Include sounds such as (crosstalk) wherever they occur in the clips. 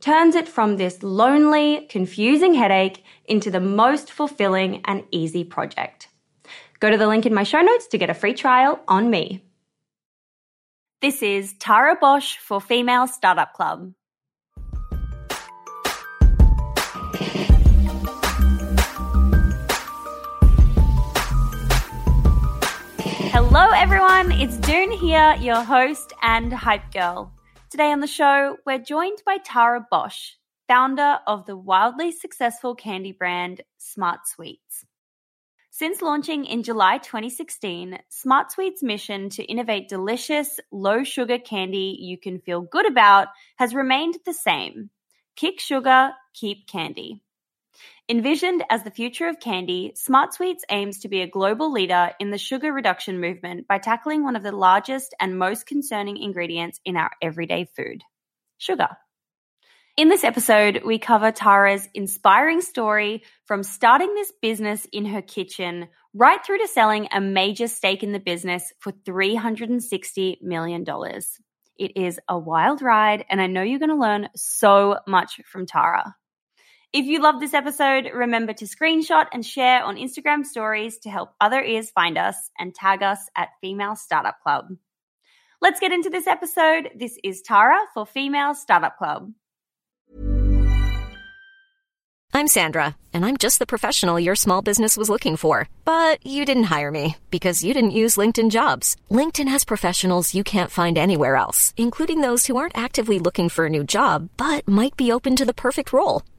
turns it from this lonely, confusing headache into the most fulfilling and easy project. Go to the link in my show notes to get a free trial on me. This is Tara Bosch for Female Startup Club. Hello, everyone. It's Doone here, your host and hype girl. Today on the show, we're joined by Tara Bosch, founder of the wildly successful candy brand Smart Sweets. Since launching in July 2016, Smart Sweets' mission to innovate delicious, low sugar candy you can feel good about has remained the same kick sugar, keep candy. Envisioned as the future of candy, Smart Sweets aims to be a global leader in the sugar reduction movement by tackling one of the largest and most concerning ingredients in our everyday food sugar. In this episode, we cover Tara's inspiring story from starting this business in her kitchen right through to selling a major stake in the business for $360 million. It is a wild ride, and I know you're going to learn so much from Tara. If you love this episode, remember to screenshot and share on Instagram stories to help other ears find us and tag us at Female Startup Club. Let's get into this episode. This is Tara for Female Startup Club. I'm Sandra, and I'm just the professional your small business was looking for. But you didn't hire me because you didn't use LinkedIn jobs. LinkedIn has professionals you can't find anywhere else, including those who aren't actively looking for a new job but might be open to the perfect role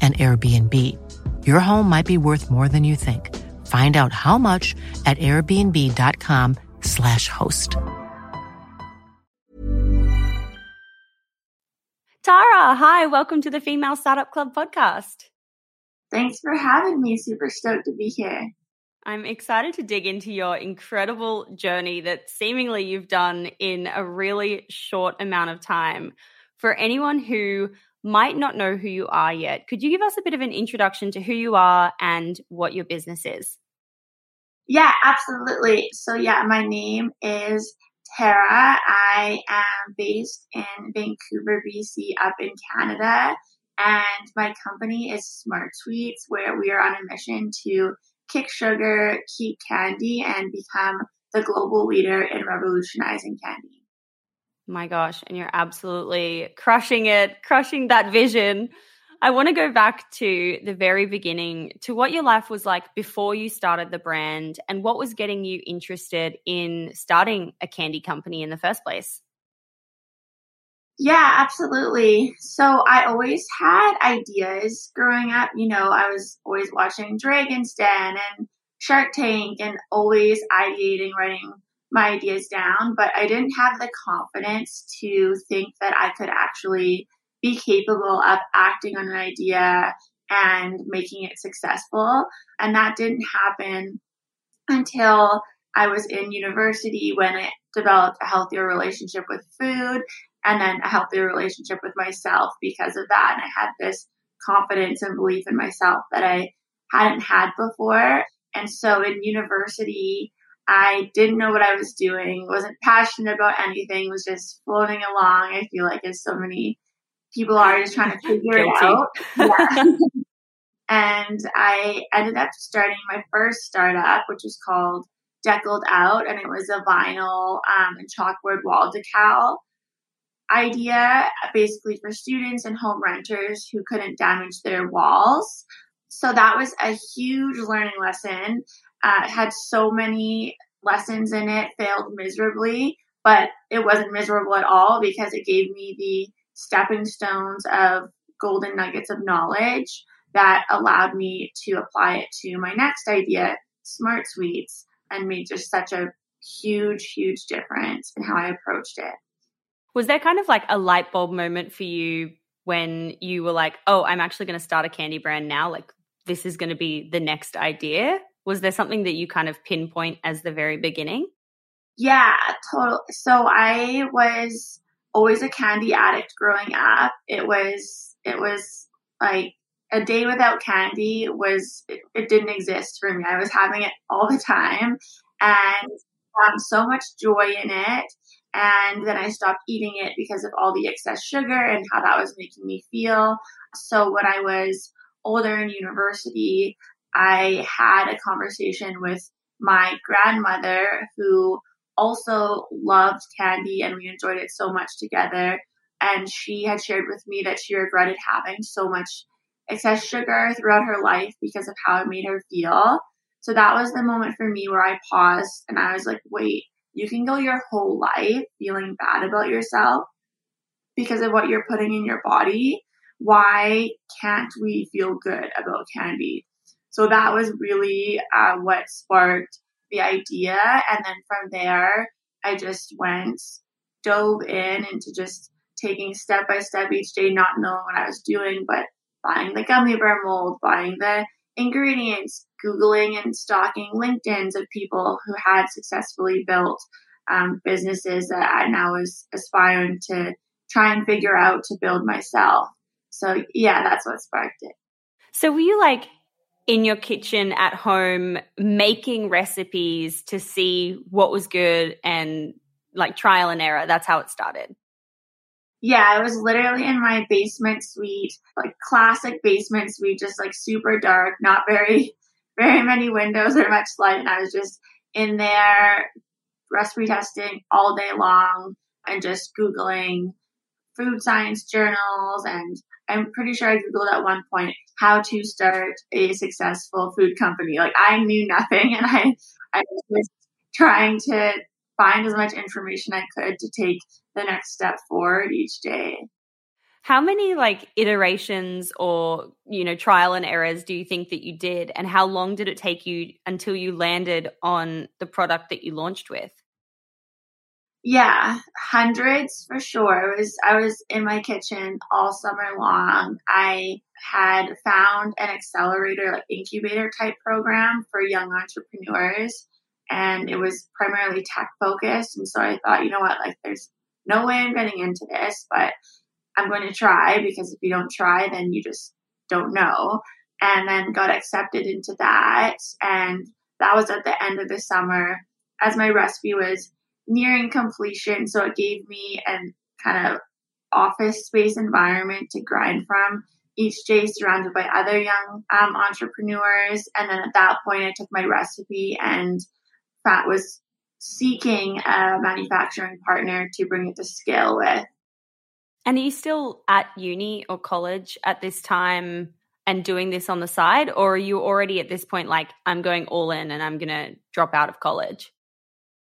an Airbnb. Your home might be worth more than you think. Find out how much at airbnb.com/slash host. Tara, hi, welcome to the Female Startup Club podcast. Thanks for having me. Super stoked to be here. I'm excited to dig into your incredible journey that seemingly you've done in a really short amount of time. For anyone who might not know who you are yet, could you give us a bit of an introduction to who you are and what your business is? Yeah, absolutely. So, yeah, my name is Tara. I am based in Vancouver, BC, up in Canada. And my company is Smart Sweets, where we are on a mission to kick sugar, keep candy, and become the global leader in revolutionizing candy. My gosh, and you're absolutely crushing it, crushing that vision. I want to go back to the very beginning to what your life was like before you started the brand and what was getting you interested in starting a candy company in the first place. Yeah, absolutely. So I always had ideas growing up. You know, I was always watching Dragon's Den and Shark Tank and always ideating, writing my ideas down, but I didn't have the confidence to think that I could actually be capable of acting on an idea and making it successful. And that didn't happen until I was in university when I developed a healthier relationship with food and then a healthier relationship with myself because of that. And I had this confidence and belief in myself that I hadn't had before. And so in university, I didn't know what I was doing, wasn't passionate about anything, was just floating along. I feel like as so many people are just trying to (laughs) figure it out. (laughs) Yeah. (laughs) and I ended up starting my first startup, which was called Deckled Out, and it was a vinyl um, and chalkboard wall decal idea, basically for students and home renters who couldn't damage their walls. So that was a huge learning lesson uh, had so many lessons in it, failed miserably, but it wasn't miserable at all because it gave me the stepping stones of golden nuggets of knowledge that allowed me to apply it to my next idea, Smart Sweets, and made just such a huge, huge difference in how I approached it. Was there kind of like a light bulb moment for you when you were like, oh, I'm actually going to start a candy brand now? Like, this is going to be the next idea? Was there something that you kind of pinpoint as the very beginning? Yeah, total. So I was always a candy addict growing up. It was, it was like a day without candy was, it, it didn't exist for me. I was having it all the time and um, so much joy in it. And then I stopped eating it because of all the excess sugar and how that was making me feel. So when I was older in university, I had a conversation with my grandmother who also loved candy and we enjoyed it so much together. And she had shared with me that she regretted having so much excess sugar throughout her life because of how it made her feel. So that was the moment for me where I paused and I was like, wait, you can go your whole life feeling bad about yourself because of what you're putting in your body. Why can't we feel good about candy? So that was really uh, what sparked the idea. And then from there, I just went, dove in into just taking step by step each day, not knowing what I was doing, but buying the gummy bear mold, buying the ingredients, Googling and stalking LinkedIn's of people who had successfully built um, businesses that I now was aspiring to try and figure out to build myself. So yeah, that's what sparked it. So were you like in your kitchen at home making recipes to see what was good and like trial and error. That's how it started. Yeah, I was literally in my basement suite, like classic basement suite, just like super dark, not very, (laughs) very many windows or much light. And I was just in there recipe testing all day long and just Googling food science journals. And I'm pretty sure I Googled at one point how to start a successful food company. Like I knew nothing (laughs) and I, I was trying to find as much information I could to take the next step forward each day. How many like iterations or, you know, trial and errors do you think that you did and how long did it take you until you landed on the product that you launched with? Yeah, hundreds for sure. Was I was in my kitchen all summer long. I had found an accelerator like incubator type program for young entrepreneurs and it was primarily tech focused and so I thought, you know what, like there's no way I'm getting into this, but I'm going to try because if you don't try then you just don't know. And then got accepted into that and that was at the end of the summer as my recipe was nearing completion. So it gave me an kind of office space environment to grind from each day surrounded by other young um, entrepreneurs. And then at that point, I took my recipe and that was seeking a manufacturing partner to bring it to scale with. And are you still at uni or college at this time and doing this on the side? Or are you already at this point like, I'm going all in and I'm going to drop out of college?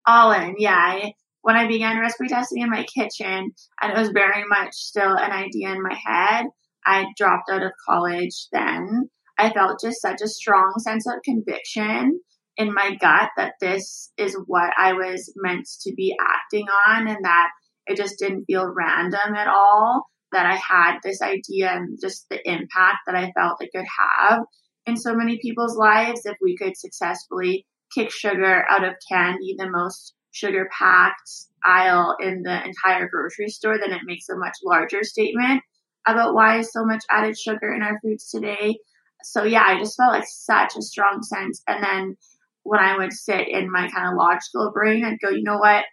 All in. Yeah. I, when I began recipe testing in my kitchen, and it was very much still an idea in my head, I dropped out of college then. I felt just such a strong sense of conviction in my gut that this is what I was meant to be acting on and that it just didn't feel random at all that I had this idea and just the impact that I felt it could have in so many people's lives if we could successfully kick sugar out of candy, the most sugar packed aisle in the entire grocery store, then it makes a much larger statement about why is so much added sugar in our foods today. So yeah, I just felt like such a strong sense. And then when I would sit in my kind of logical brain, I'd go, you know what?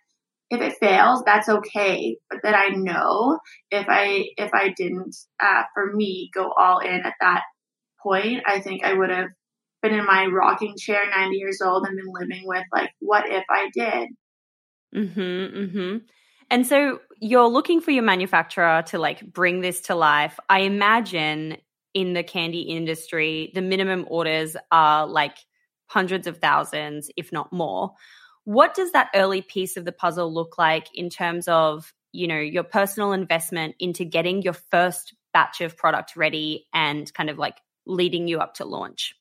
If it fails, that's okay. But that I know if I if I didn't, uh, for me, go all in at that point, I think I would have been in my rocking chair 90 years old and been living with like what if i did? Mhm mhm and so you're looking for your manufacturer to like bring this to life. I imagine in the candy industry the minimum orders are like hundreds of thousands if not more. What does that early piece of the puzzle look like in terms of you know your personal investment into getting your first batch of product ready and kind of like leading you up to launch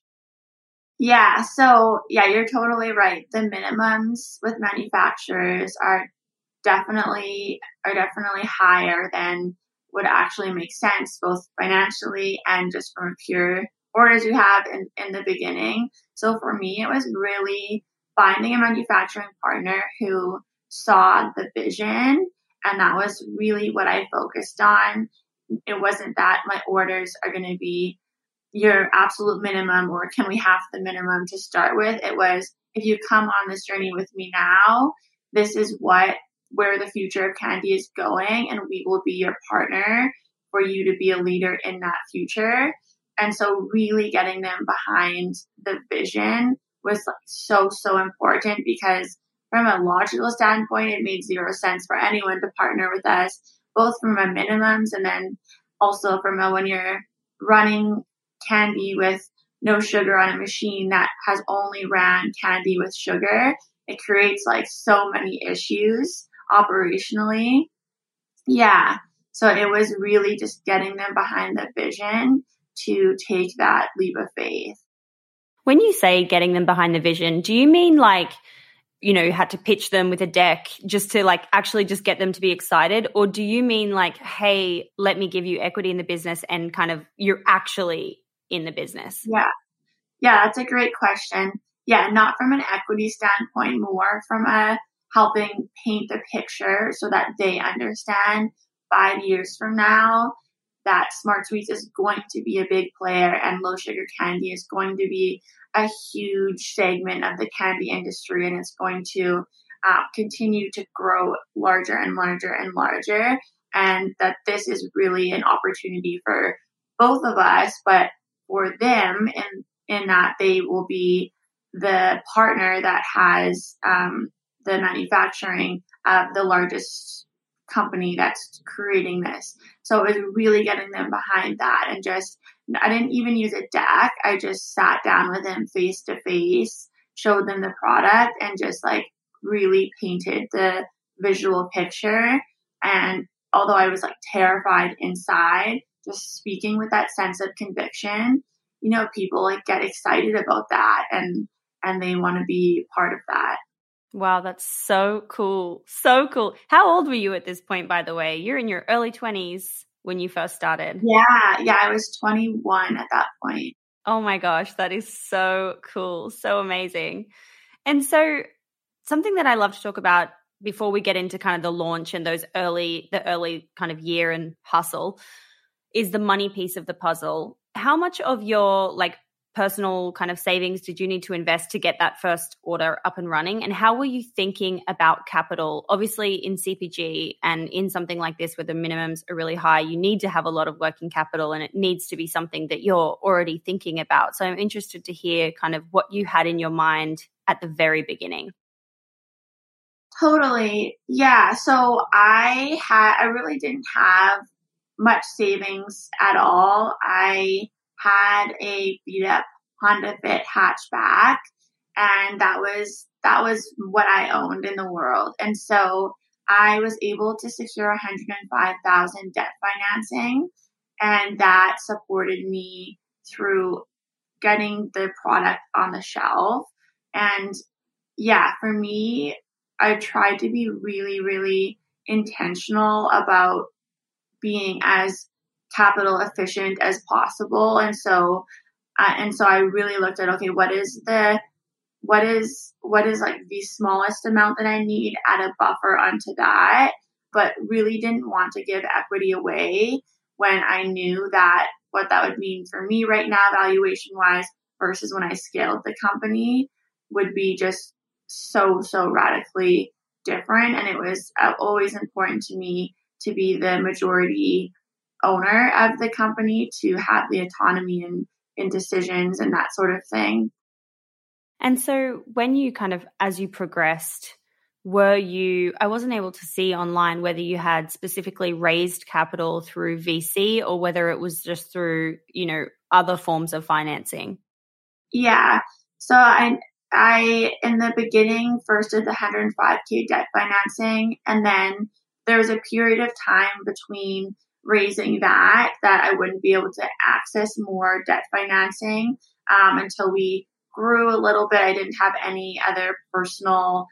yeah, so yeah, you're totally right. The minimums with manufacturers are definitely are definitely higher than would actually make sense both financially and just from pure orders you have in, in the beginning. So for me it was really finding a manufacturing partner who saw the vision and that was really what I focused on. It wasn't that my orders are going to be your absolute minimum or can we have the minimum to start with? It was if you come on this journey with me now, this is what where the future of candy is going and we will be your partner for you to be a leader in that future. And so really getting them behind the vision was so, so important because from a logical standpoint, it made zero sense for anyone to partner with us, both from a minimums and then also from a when you're running candy with no sugar on a machine that has only ran candy with sugar, it creates like so many issues operationally. Yeah. So it was really just getting them behind the vision to take that leap of faith. When you say getting them behind the vision, do you mean like, you know, you had to pitch them with a deck just to like actually just get them to be excited? Or do you mean like, hey, let me give you equity in the business and kind of you're actually in the business? Yeah. Yeah, that's a great question. Yeah, not from an equity standpoint, more from a helping paint the picture so that they understand five years from now that Smart Sweets is going to be a big player and low sugar candy is going to be a huge segment of the candy industry and it's going to uh, continue to grow larger and larger and larger. and that this is really an opportunity for both of us, but for them in, in that they will be the partner that has um, the manufacturing of the largest company that's creating this. So it was really getting them behind that and just, I didn't even use a deck. I just sat down with them face to face, showed them the product and just like really painted the visual picture. And although I was like terrified inside, just speaking with that sense of conviction, you know, people like get excited about that and, and they want to be part of that. Wow, that's so cool. So cool. How old were you at this point, by the way? You're in your early 20s when you first started. Yeah, yeah, I was 21 at that point. Oh my gosh, that is so cool. So amazing. And so, something that I love to talk about before we get into kind of the launch and those early, the early kind of year and hustle is the money piece of the puzzle. How much of your like personal kind of savings did you need to invest to get that first order up and running? And how were you thinking about capital? Obviously, in CPG and in something like this where the minimums are really high, you need to have a lot of working capital and it needs to be something that you're already thinking about. So I'm interested to hear kind of what you had in your mind at the very beginning. Totally. Yeah. So I had, I really didn't have much savings at all. I had a beat up Honda Fit hatchback and that was that was what I owned in the world. And so I was able to secure 105,000 debt financing and that supported me through getting the product on the shelf. And yeah, for me, I tried to be really, really intentional about being as capital efficient as possible. And so, uh, and so I really looked at, okay, what is the, what is, what is like the smallest amount that I need, add a buffer onto that, but really didn't want to give equity away when I knew that what that would mean for me right now, valuation wise, versus when I scaled the company would be just so, so radically different. And it was uh, always important to me to be the majority owner of the company to have the autonomy in, in decisions and that sort of thing. And so when you kind of, as you progressed, were you, I wasn't able to see online whether you had specifically raised capital through VC or whether it was just through, you know, other forms of financing. Yeah. So I, I, in the beginning, first did the 105K debt financing, and then there was a period of time between raising that that I wouldn't be able to access more debt financing um, until we grew a little bit. I didn't have any other personal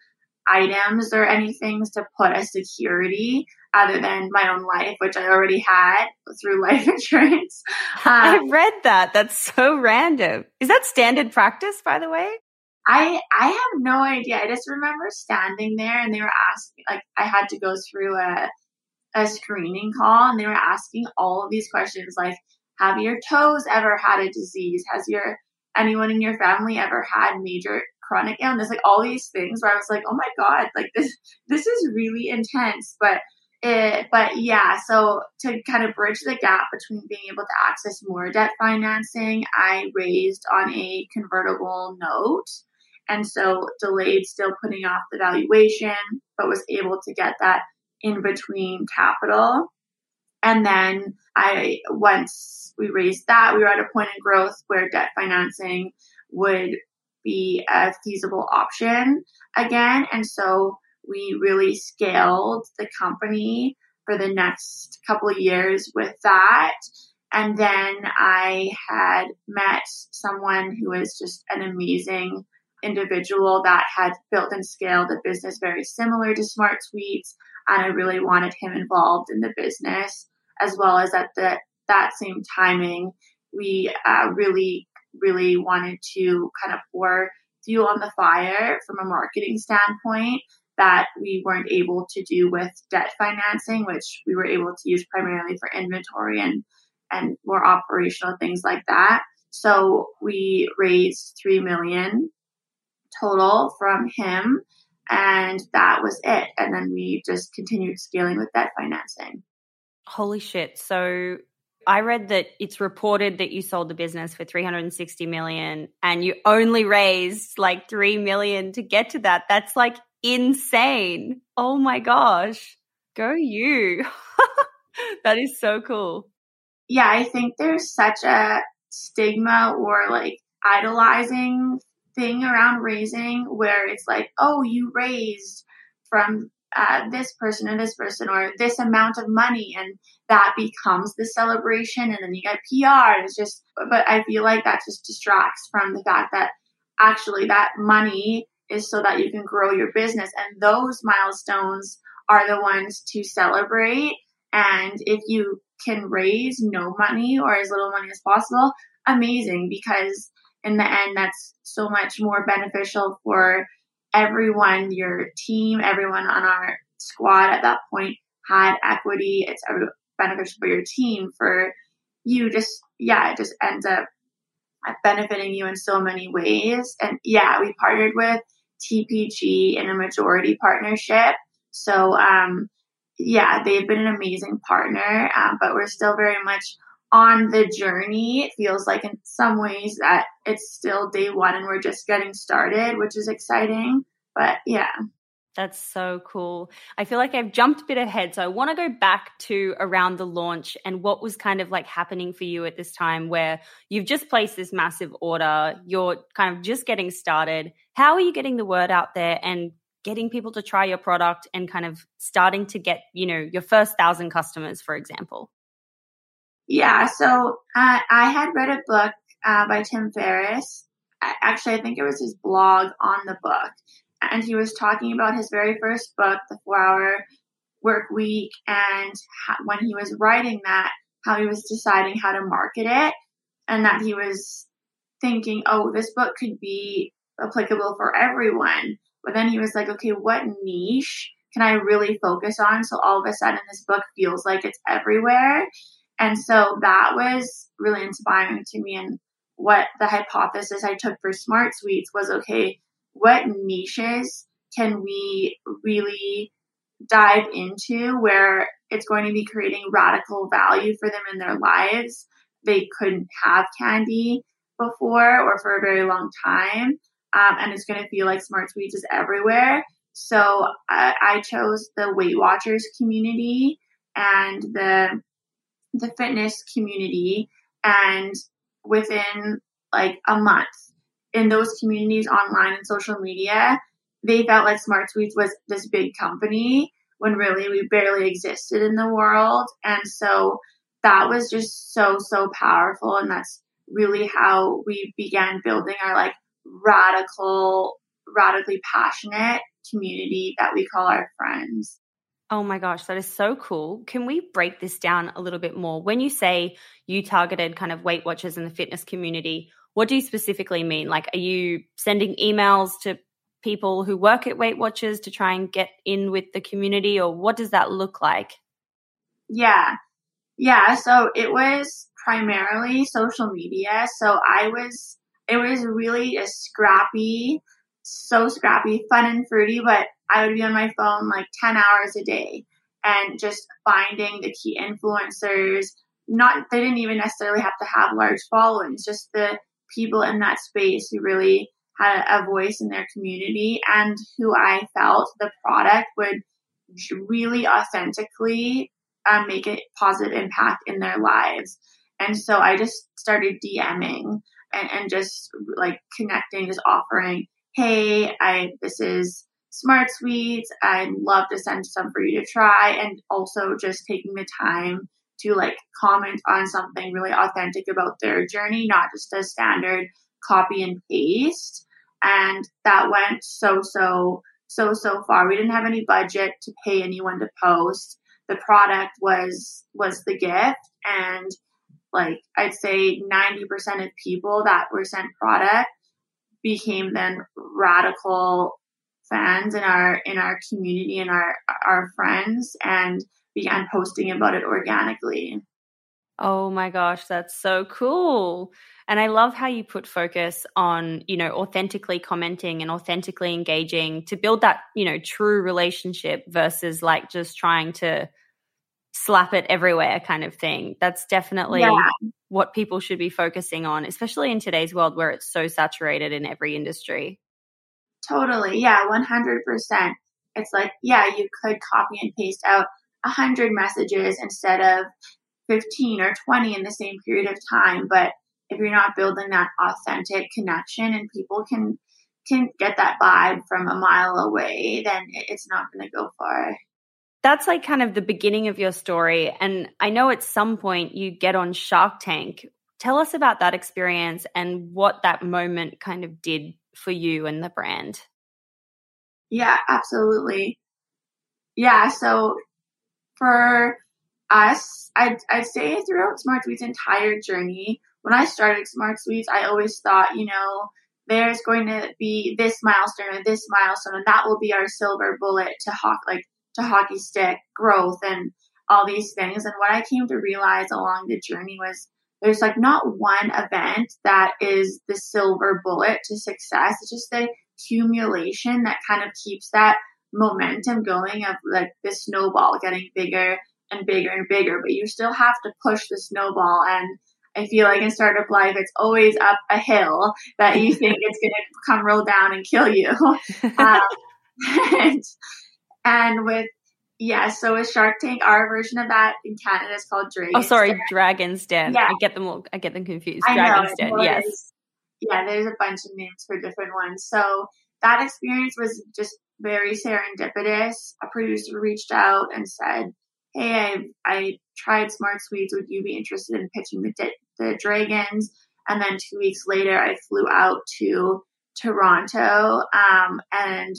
items or anything to put as security other than my own life, which I already had through (laughs) life insurance. Um, I read that. That's so random. Is that standard practice, by the way? I I have no idea. I just remember standing there and they were asking like I had to go through a a screening call and they were asking all of these questions like have your toes ever had a disease? Has your anyone in your family ever had major chronic illness? Like all these things where I was like, oh my god, like this this is really intense. But it, but yeah, so to kind of bridge the gap between being able to access more debt financing, I raised on a convertible note and so delayed still putting off the valuation, but was able to get that in between capital. And then I, once we raised that, we were at a point in growth where debt financing would be a feasible option again. And so we really scaled the company for the next couple of years with that. And then I had met someone who was just an amazing individual that had built and scaled a business very similar to Smart Sweets, and I really wanted him involved in the business, as well as at the that same timing, we uh, really, really wanted to kind of pour fuel on the fire from a marketing standpoint that we weren't able to do with debt financing, which we were able to use primarily for inventory and and more operational things like that. So we raised three million total from him. And that was it. And then we just continued scaling with that financing. Holy shit. So I read that it's reported that you sold the business for 360 million and you only raised like 3 million to get to that. That's like insane. Oh my gosh. Go you. (laughs) that is so cool. Yeah, I think there's such a stigma or like idolizing thing around raising where it's like, oh, you raised from uh, this person or this person or this amount of money and that becomes the celebration and then you get PR. and It's just, but I feel like that just distracts from the fact that actually that money is so that you can grow your business and those milestones are the ones to celebrate. And if you can raise no money or as little money as possible, amazing because in the end, that's so much more beneficial for everyone, your team, everyone on our squad at that point had equity. It's beneficial for your team, for you just, yeah, it just ends up benefiting you in so many ways. And yeah, we partnered with TPG in a majority partnership. So, um, yeah, they've been an amazing partner, uh, but we're still very much on the journey. It feels like in some ways that it's still day one and we're just getting started, which is exciting. But yeah. That's so cool. I feel like I've jumped a bit ahead. So I want to go back to around the launch and what was kind of like happening for you at this time where you've just placed this massive order. You're kind of just getting started. How are you getting the word out there and getting people to try your product and kind of starting to get, you know, your first thousand customers, for example? Yeah, so uh, I had read a book uh, by Tim Ferriss. Actually, I think it was his blog on the book. And he was talking about his very first book, The Four Hour Work Week, and how, when he was writing that, how he was deciding how to market it, and that he was thinking, oh, this book could be applicable for everyone. But then he was like, okay, what niche can I really focus on? So all of a sudden, this book feels like it's everywhere. And so that was really inspiring to me. And what the hypothesis I took for Smart Sweets was okay, what niches can we really dive into where it's going to be creating radical value for them in their lives? They couldn't have candy before or for a very long time. Um, and it's going to feel like Smart Sweets is everywhere. So I, I chose the Weight Watchers community and the the fitness community and within like a month in those communities online and social media, they felt like Smart Sweets was this big company when really we barely existed in the world. And so that was just so, so powerful. And that's really how we began building our like radical, radically passionate community that we call our friends. Oh my gosh, that is so cool. Can we break this down a little bit more? When you say you targeted kind of Weight Watchers in the fitness community, what do you specifically mean? Like, are you sending emails to people who work at Weight Watchers to try and get in with the community, or what does that look like? Yeah. Yeah. So it was primarily social media. So I was, it was really a scrappy, so scrappy, fun and fruity, but I would be on my phone like 10 hours a day and just finding the key influencers. Not, they didn't even necessarily have to have large followings, just the people in that space who really had a voice in their community and who I felt the product would really authentically um, make a positive impact in their lives. And so I just started DMing and, and just like connecting, just offering, hey, I this is Smart Sweets. I'd love to send some for you to try, and also just taking the time to like comment on something really authentic about their journey, not just a standard copy and paste. And that went so, so, so, so far. We didn't have any budget to pay anyone to post. The product was, was the gift. And like, I'd say 90% of people that were sent product became then radical fans in our in our community and our our friends and began posting about it organically. Oh my gosh, that's so cool. And I love how you put focus on, you know, authentically commenting and authentically engaging to build that, you know, true relationship versus like just trying to slap it everywhere kind of thing. That's definitely yeah. What people should be focusing on, especially in today's world where it's so saturated in every industry. Totally. Yeah, 100%. It's like, yeah, you could copy and paste out 100 messages instead of 15 or 20 in the same period of time. But if you're not building that authentic connection and people can can get that vibe from a mile away, then it's not going to go far. That's like kind of the beginning of your story. And I know at some point you get on Shark Tank. Tell us about that experience and what that moment kind of did for you and the brand. Yeah, absolutely. Yeah, so for us, I'd, I'd say throughout Smart Sweets' entire journey, when I started Smart Sweets, I always thought, you know, there's going to be this milestone and this milestone, and that will be our silver bullet to hawk like to hockey stick growth and all these things. And what I came to realize along the journey was there's like not one event that is the silver bullet to success. It's just the accumulation that kind of keeps that momentum going of like the snowball getting bigger and bigger and bigger, but you still have to push the snowball. And I feel like in startup life, it's always up a hill that you think (laughs) it's going to come roll down and kill you. (laughs) um, (laughs) and, and with yeah, so with Shark Tank, our version of that in Canada is called Dragon's Oh, sorry, Den. Dragon's Den. Yeah. I get them all, I get them confused. I Dragon's know, Den, yes. Yeah, there's a bunch of names for different ones. So that experience was just very serendipitous. A producer reached out and said, "Hey, I I tried Smart Sweets. Would you be interested in pitching the the Dragons?" And then two weeks later, I flew out to Toronto um, and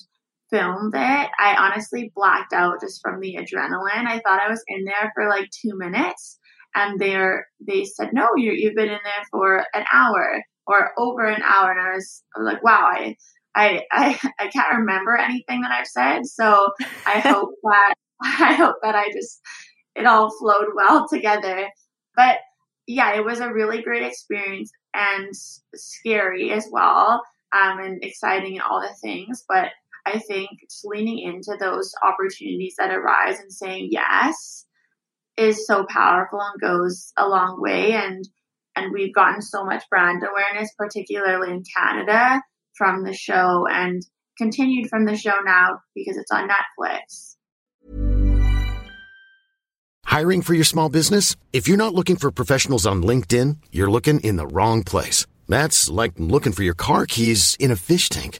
filmed it. I honestly blacked out just from the adrenaline. I thought I was in there for like two minutes, and they're they said, "No, you you've been in there for an hour." Or over an hour, and I was, I was like, "Wow, I I, I, I can't remember anything that I've said. So I (laughs) hope that, (laughs) I hope that I just, it all flowed well (laughs) together. But yeah, it was a really great experience and scary as well. Um, and exciting and all the things. But I think just leaning into those opportunities that arise and saying yes is so powerful and goes a long way. And, and we've gotten so much brand awareness, particularly in Canada, from the show and continued from the show now because it's on Netflix. Hiring for your small business? If you're not looking for professionals on LinkedIn, you're looking in the wrong place. That's like looking for your car keys in a fish tank.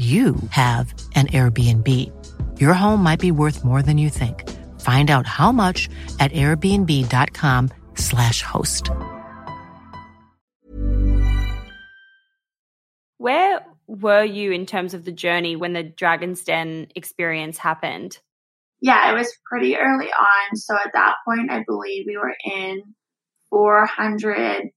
you have an Airbnb. Your home might be worth more than you think. Find out how much at airbnb.com/slash host. Where were you in terms of the journey when the Dragon's Den experience happened? Yeah, it was pretty early on. So at that point, I believe we were in 400,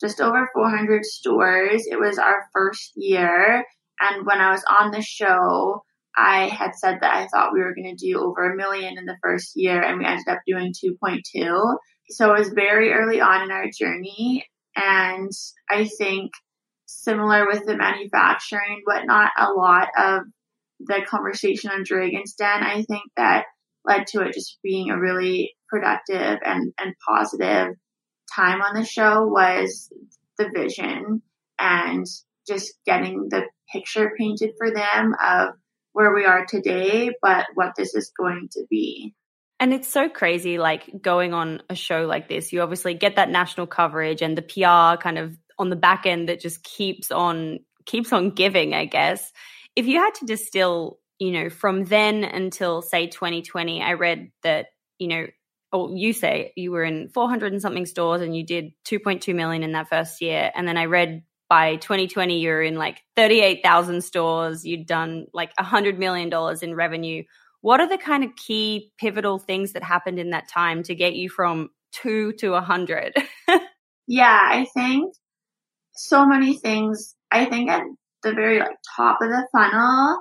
just over 400 stores. It was our first year. And when I was on the show, I had said that I thought we were going to do over a million in the first year, and we ended up doing 2.2. So it was very early on in our journey. And I think similar with the manufacturing, whatnot, a lot of the conversation on Dragon's Den, I think that led to it just being a really productive and, and positive time on the show was the vision and just getting the picture painted for them of where we are today, but what this is going to be. And it's so crazy, like going on a show like this. You obviously get that national coverage and the PR kind of on the back end that just keeps on keeps on giving, I guess. If you had to distill, you know, from then until say 2020, I read that, you know, or you say you were in 400 and something stores and you did 2.2 million in that first year. And then I read by 2020 you're in like 38,000 stores, you'd done like $100 million in revenue. What are the kind of key pivotal things that happened in that time to get you from 2 to 100? (laughs) yeah, I think so many things. I think at the very like top of the funnel,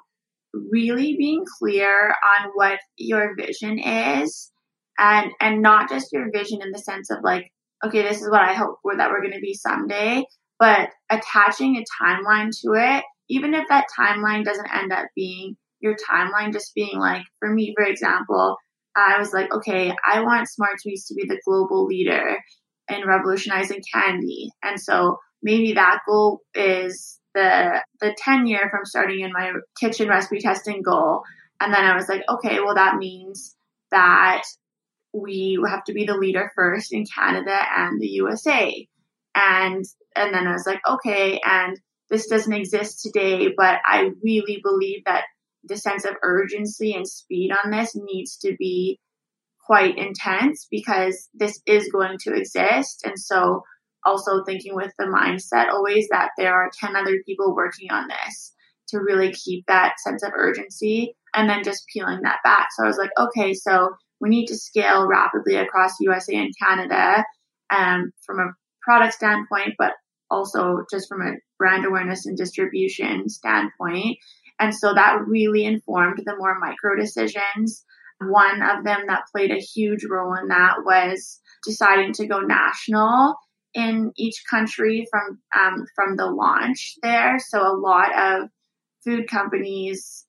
really being clear on what your vision is and and not just your vision in the sense of like okay this is what i hope for that we're going to be someday but attaching a timeline to it, even if that timeline doesn't end up being your timeline, just being like, for me, for example, I was like, okay, I want Smart Sweets to be the global leader in revolutionizing candy. And so maybe that goal is the the 10 year from starting in my kitchen recipe testing goal. And then I was like, okay, well that means that we have to be the leader first in Canada and the USA. And and then I was like, okay, and this doesn't exist today, but I really believe that the sense of urgency and speed on this needs to be quite intense because this is going to exist. And so also thinking with the mindset always that there are 10 other people working on this to really keep that sense of urgency and then just peeling that back. So I was like, okay, so we need to scale rapidly across USA and Canada um, from a product standpoint, but also just from a brand awareness and distribution standpoint. And so that really informed the more micro decisions. One of them that played a huge role in that was deciding to go national in each country from um, from the launch there. So a lot of food companies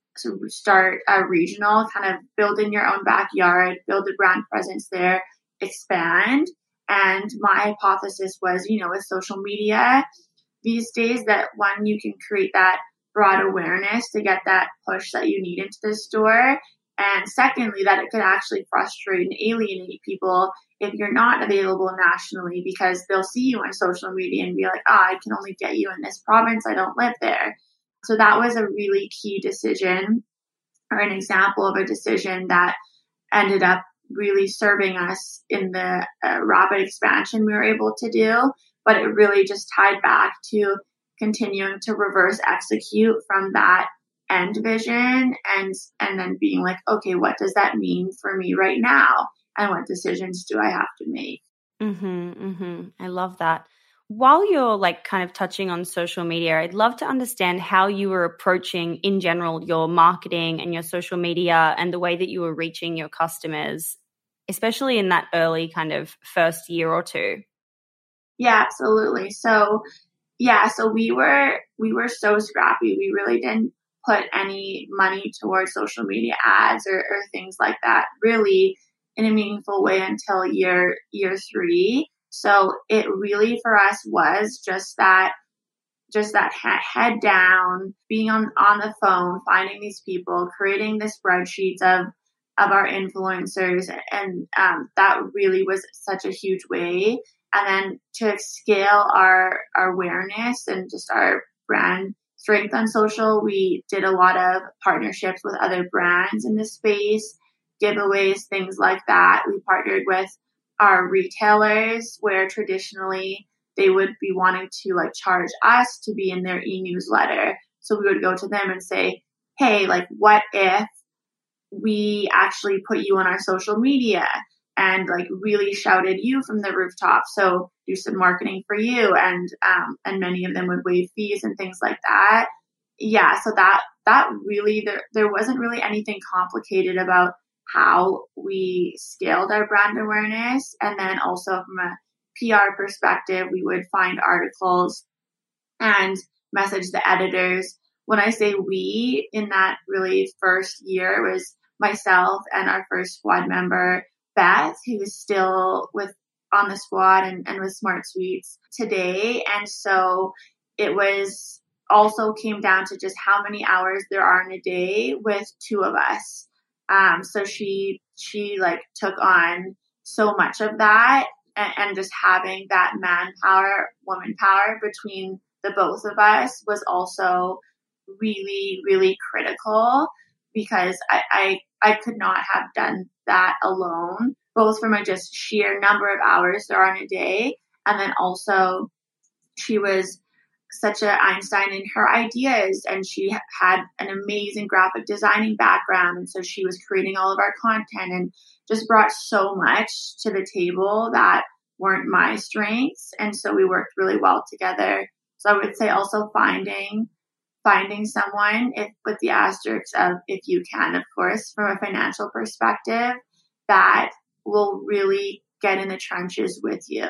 start a regional, kind of build in your own backyard, build a brand presence there, expand. And my hypothesis was, you know, with social media these days, that one, you can create that broad awareness to get that push that you need into the store. And secondly, that it could actually frustrate and alienate people if you're not available nationally because they'll see you on social media and be like, oh, I can only get you in this province. I don't live there. So that was a really key decision or an example of a decision that ended up really serving us in the uh, rapid expansion we were able to do. But it really just tied back to continuing to reverse execute from that end vision and and then being like, okay, what does that mean for me right now? And what decisions do I have to make? Mhm, mhm. I love that. While you're like kind of touching on social media, I'd love to understand how you were approaching in general your marketing and your social media and the way that you were reaching your customers, especially in that early kind of first year or two. Yeah, absolutely. So, yeah, so we were we were so scrappy. We really didn't put any money towards social media ads or, or things like that really in a meaningful way until year year three. So it really for us was just that just that head down, being on, on the phone, finding these people, creating the spreadsheets of of our influencers, and um, that really was such a huge way. And then to scale our, our awareness and just our brand strength on social, we did a lot of partnerships with other brands in the space, giveaways, things like that. We partnered with our retailers where traditionally they would be wanting to like charge us to be in their e-newsletter. So we would go to them and say, Hey, like what if we actually put you on our social media and like really shouted you from the rooftop. So do some marketing for you and um and many of them would waive fees and things like that. Yeah, so that that really there there wasn't really anything complicated about how we scaled our brand awareness and then also from a PR perspective, we would find articles and message the editors. When I say we in that really first year was myself and our first squad member, Beth, who is still with on the squad and, and with Smart Sweets today. And so it was also came down to just how many hours there are in a day with two of us. Um, so she she like took on so much of that and, and just having that manpower, woman power between the both of us was also really, really critical because I, I, I could not have done that alone, both from a just sheer number of hours there in a day. And then also she was such an Einstein in her ideas and she had an amazing graphic designing background. And so she was creating all of our content and just brought so much to the table that weren't my strengths. And so we worked really well together. So I would say also finding finding someone if with the asterisks of if you can, of course, from a financial perspective, that will really get in the trenches with you.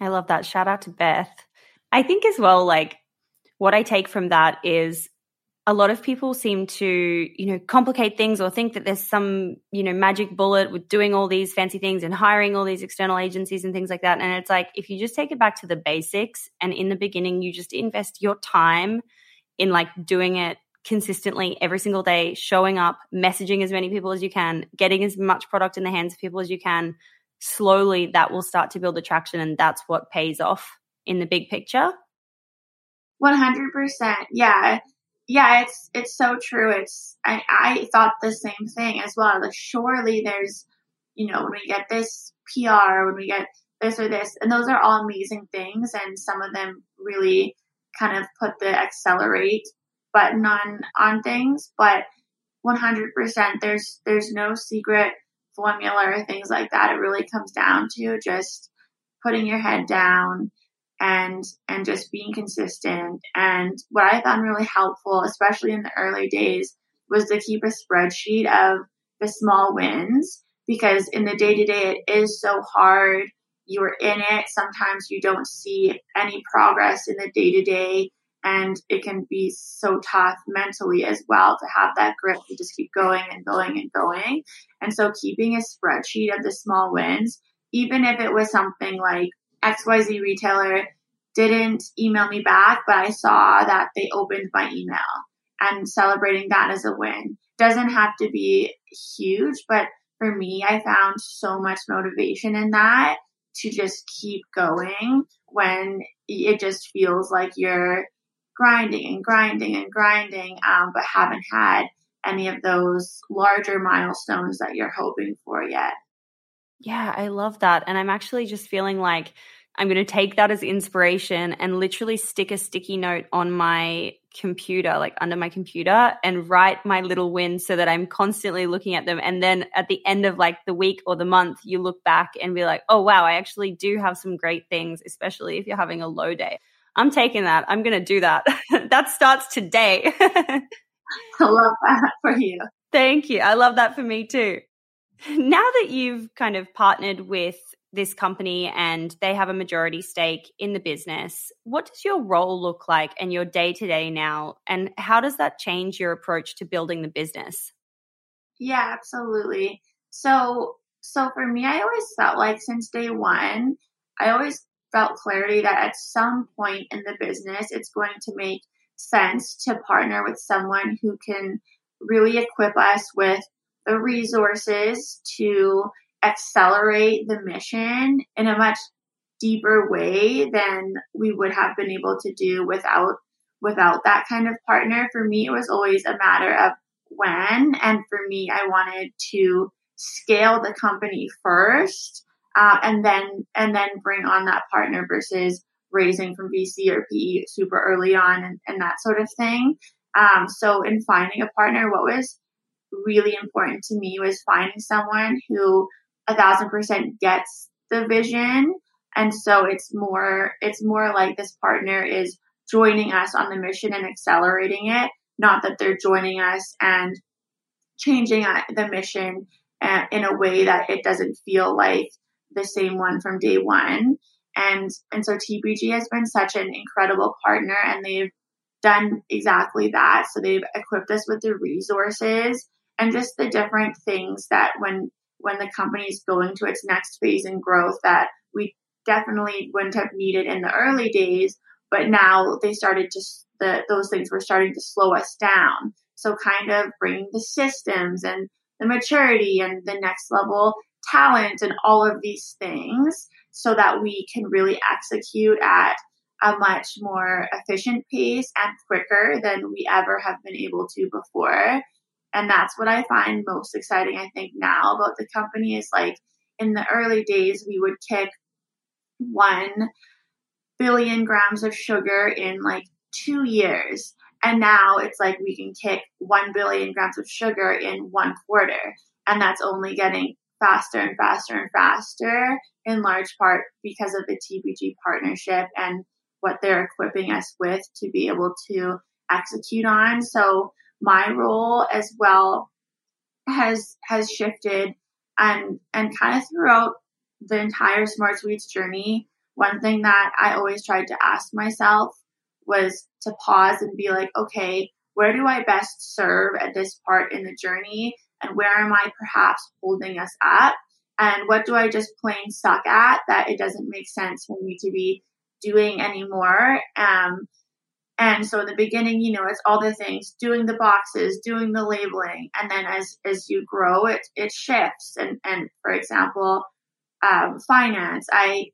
I love that. Shout out to Beth. I think as well, like what I take from that is a lot of people seem to, you know, complicate things or think that there's some, you know, magic bullet with doing all these fancy things and hiring all these external agencies and things like that. And it's like, if you just take it back to the basics and in the beginning, you just invest your time in like doing it consistently every single day, showing up, messaging as many people as you can, getting as much product in the hands of people as you can, slowly that will start to build attraction. And that's what pays off in the big picture. 100%. Yeah yeah, it's it's so true. It's I, I thought the same thing as well. Like surely there's you know, when we get this PR, when we get this or this, and those are all amazing things and some of them really kind of put the accelerate button on on things, but 100% there's there's no secret formula or things like that. It really comes down to just putting your head down and and just being consistent. And what I found really helpful, especially in the early days, was to keep a spreadsheet of the small wins because in the day to day it is so hard. You're in it. Sometimes you don't see any progress in the day to day. And it can be so tough mentally as well to have that grip to just keep going and going and going. And so keeping a spreadsheet of the small wins, even if it was something like XYZ retailer didn't email me back, but I saw that they opened my email and celebrating that as a win. Doesn't have to be huge, but for me, I found so much motivation in that to just keep going when it just feels like you're grinding and grinding and grinding, um, but haven't had any of those larger milestones that you're hoping for yet. Yeah, I love that. And I'm actually just feeling like I'm going to take that as inspiration and literally stick a sticky note on my computer, like under my computer, and write my little wins so that I'm constantly looking at them. And then at the end of like the week or the month, you look back and be like, oh, wow, I actually do have some great things, especially if you're having a low day. I'm taking that. I'm going to do that. (laughs) that starts today. (laughs) I love that for you. Thank you. I love that for me too. Now that you've kind of partnered with this company and they have a majority stake in the business. What does your role look like and your day to day now? And how does that change your approach to building the business? Yeah, absolutely. So, so for me, I always felt like since day one, I always felt clarity that at some point in the business, it's going to make sense to partner with someone who can really equip us with the resources to accelerate the mission in a much deeper way than we would have been able to do without without that kind of partner. For me, it was always a matter of when, and for me, I wanted to scale the company first, uh, and then and then bring on that partner versus raising from VC or PE super early on and, and that sort of thing. Um, so in finding a partner, what was really important to me was finding someone who a thousand percent gets the vision. And so it's more, it's more like this partner is joining us on the mission and accelerating it, not that they're joining us and changing uh, the mission uh, in a way that it doesn't feel like the same one from day one. And, and so TPG has been such an incredible partner and they've done exactly that. So they've equipped us with the resources and just the different things that when when the company is going to its next phase in growth that we definitely wouldn't have needed in the early days, but now they started to the those things were starting to slow us down. So kind of bringing the systems and the maturity and the next level talent and all of these things so that we can really execute at a much more efficient pace and quicker than we ever have been able to before. And that's what I find most exciting, I think, now about the company is like in the early days, we would kick one billion grams of sugar in like two years. And now it's like we can kick 1 billion grams of sugar in one quarter. And that's only getting faster and faster and faster, in large part because of the TPG partnership and what they're equipping us with to be able to execute on. So my role as well has has shifted and and kind of throughout the entire Smart Sweets journey, one thing that I always tried to ask myself was to pause and be like, okay, where do I best serve at this part in the journey? And where am I perhaps holding us up? And what do I just plain suck at that it doesn't make sense for me to be doing anymore? Um, and so in the beginning, you know, it's all the things, doing the boxes, doing the labeling. And then as, as you grow, it, it shifts. And, and for example, um, finance, I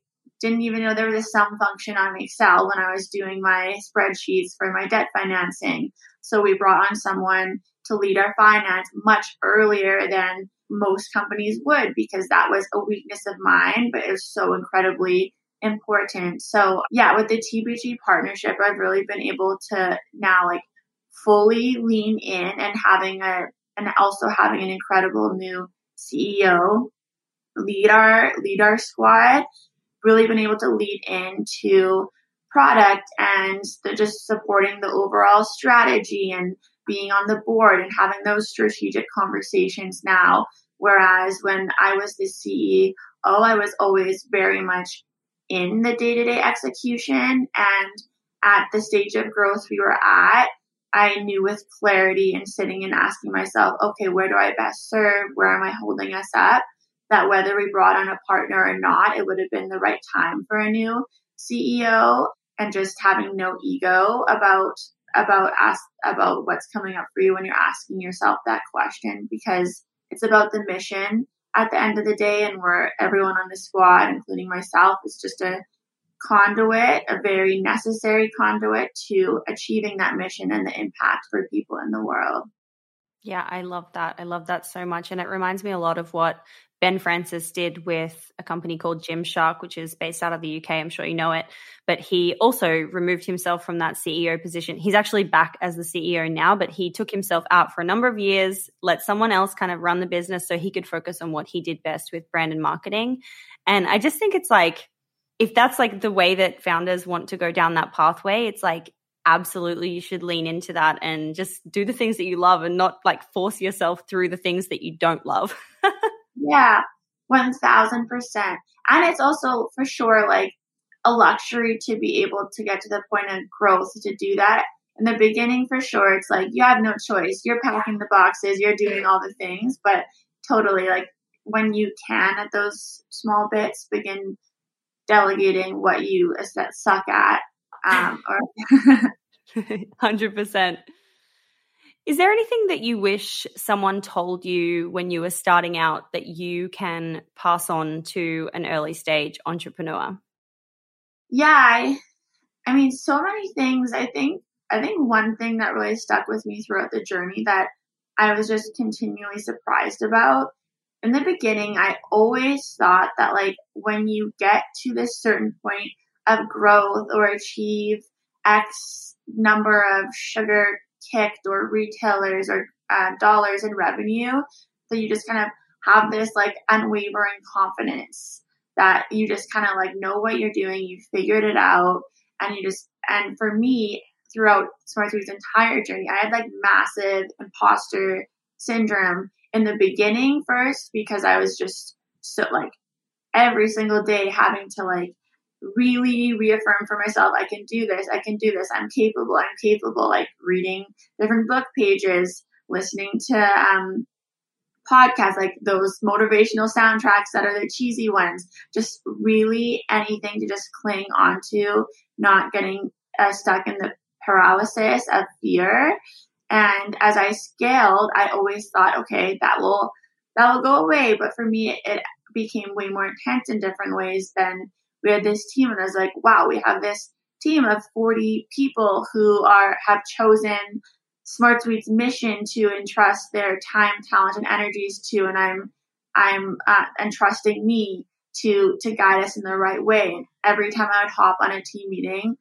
didn't even know there was a sum function on Excel when I was doing my spreadsheets for my debt financing. So we brought on someone to lead our finance much earlier than most companies would because that was a weakness of mine, but it was so incredibly important. So yeah, with the TPG partnership, I've really been able to now like fully lean in and having a, and also having an incredible new CEO lead our, lead our squad, really been able to lead into product and the just supporting the overall strategy and being on the board and having those strategic conversations now. Whereas when I was the CEO, I was always very much in the day to day execution. And at the stage of growth we were at, I knew with clarity and sitting and asking myself, okay, where do I best serve? Where am I holding us up? That whether we brought on a partner or not, it would have been the right time for a new CEO and just having no ego about about ask about what's coming up for you when you're asking yourself that question because it's about the mission at the end of the day and where everyone on the squad, including myself, is just a conduit, a very necessary conduit to achieving that mission and the impact for people in the world. Yeah, I love that. I love that so much. And it reminds me a lot of what Ben Francis did with a company called Gymshark, which is based out of the UK. I'm sure you know it. But he also removed himself from that CEO position. He's actually back as the CEO now, but he took himself out for a number of years, let someone else kind of run the business so he could focus on what he did best with brand and marketing. And I just think it's like, if that's like the way that founders want to go down that pathway, it's like absolutely you should lean into that and just do the things that you love and not like force yourself through the things that you don't love. (laughs) Yeah. 1000%. And it's also for sure like a luxury to be able to get to the point of growth to do that. In the beginning, for sure, it's like you have no choice. You're packing the boxes, you're doing all the things, but totally like when you can at those small bits, begin delegating what you suck at. Um, or (laughs) (laughs) 100%. Is there anything that you wish someone told you when you were starting out that you can pass on to an early stage entrepreneur? Yeah, I, I mean, so many things. I think, I think one thing that really stuck with me throughout the journey that I was just continually surprised about. In the beginning, I always thought that like when you get to this certain point of growth or achieve X number of sugar kicked or retailers or uh, dollars in revenue, that you just kind of have this like unwavering confidence that you just kind of like know what you're doing, you figured it out, and you just and for me throughout Smart Sweets' entire journey, I had like massive imposter syndrome in the beginning first because I was just so like every single day having to like really reaffirm for myself I can do this, I can do this, I'm capable, I'm capable, like reading different book pages, listening to um, podcasts like those motivational soundtracks that are the cheesy ones, just really anything to just cling onto, not getting uh, stuck in the paralysis of fear. And as I scaled, I always thought, okay, that will that will go away. But for me, it became way more intense in different ways than we had this team and I was like, wow, we have this team of 40 people who are have chosen Smart Sweets' mission to entrust their time, talent, and energies to, and I'm I'm uh, entrusting me to to guide us in the right way. Every time I would hop on a team meeting,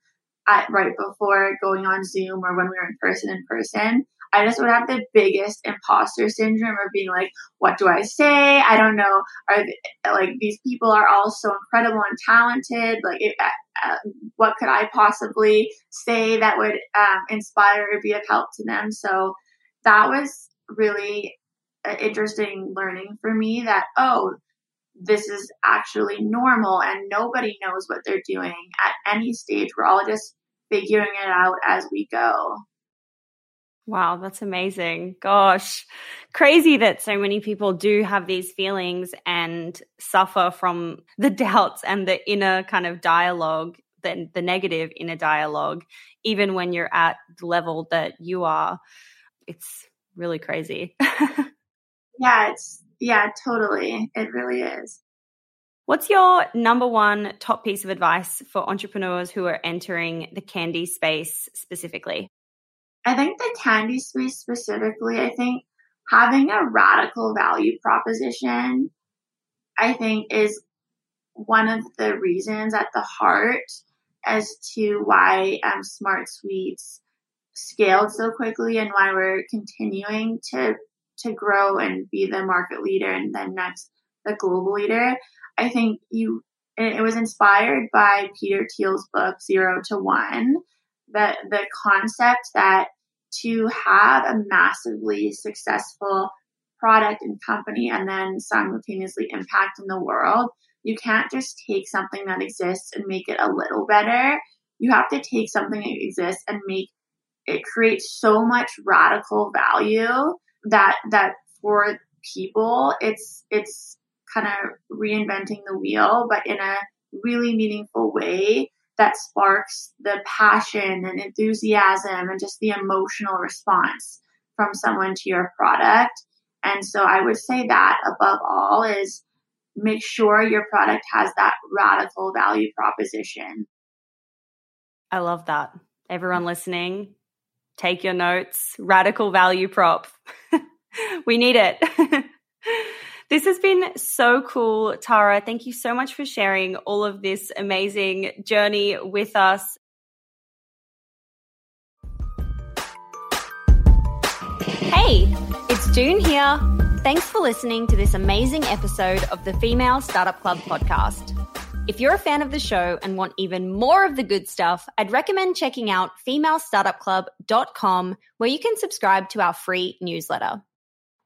at, right before going on Zoom or when we were in person, in person, I just would have the biggest imposter syndrome of being like, what do I say? I don't know. Are they, like these people are all so incredible and talented. Like, it, uh, uh, what could I possibly say that would um, inspire or be of help to them? So that was really interesting learning for me. That oh, this is actually normal, and nobody knows what they're doing at any stage. We're all just figuring it out as we go. Wow, that's amazing. Gosh, crazy that so many people do have these feelings and suffer from the (laughs) doubts and the inner kind of dialogue, the, the negative inner dialogue, even when you're at the level that you are. It's really crazy. (laughs) yeah, it's, yeah, totally. It really is. What's your number one top piece of advice for entrepreneurs who are entering the candy space specifically? I think the candy space specifically, I think having a radical value proposition, I think is one of the reasons at the heart as to why um, Smart Sweets scaled so quickly and why we're continuing to to grow and be the market leader and then next the global leader. I think you it was inspired by Peter Thiel's book Zero to One. The the concept that to have a massively successful product and company and then simultaneously impact in the world, you can't just take something that exists and make it a little better. You have to take something that exists and make it create so much radical value that that for people it's it's kind of reinventing the wheel but in a really meaningful way that sparks the passion and enthusiasm and just the emotional response from someone to your product. And so I would say that above all is make sure your product has that radical value proposition. I love that. Everyone listening, take your notes. Radical value prop. (laughs) we need it. (laughs) This has been so cool, Tara. Thank you so much for sharing all of this amazing journey with us. Hey, it's Doone here. Thanks for listening to this amazing episode of the Female Startup Club podcast. If you're a fan of the show and want even more of the good stuff, I'd recommend checking out femalestartupclub.com where you can subscribe to our free newsletter.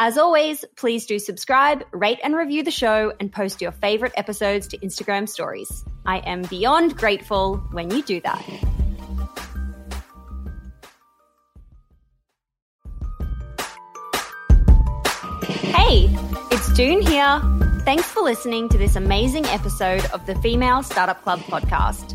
As always, please do subscribe, rate and review the show, and post your favorite episodes to Instagram stories. I am beyond grateful when you do that. Hey, it's Doone here. Thanks for listening to this amazing episode of the Female Startup Club podcast.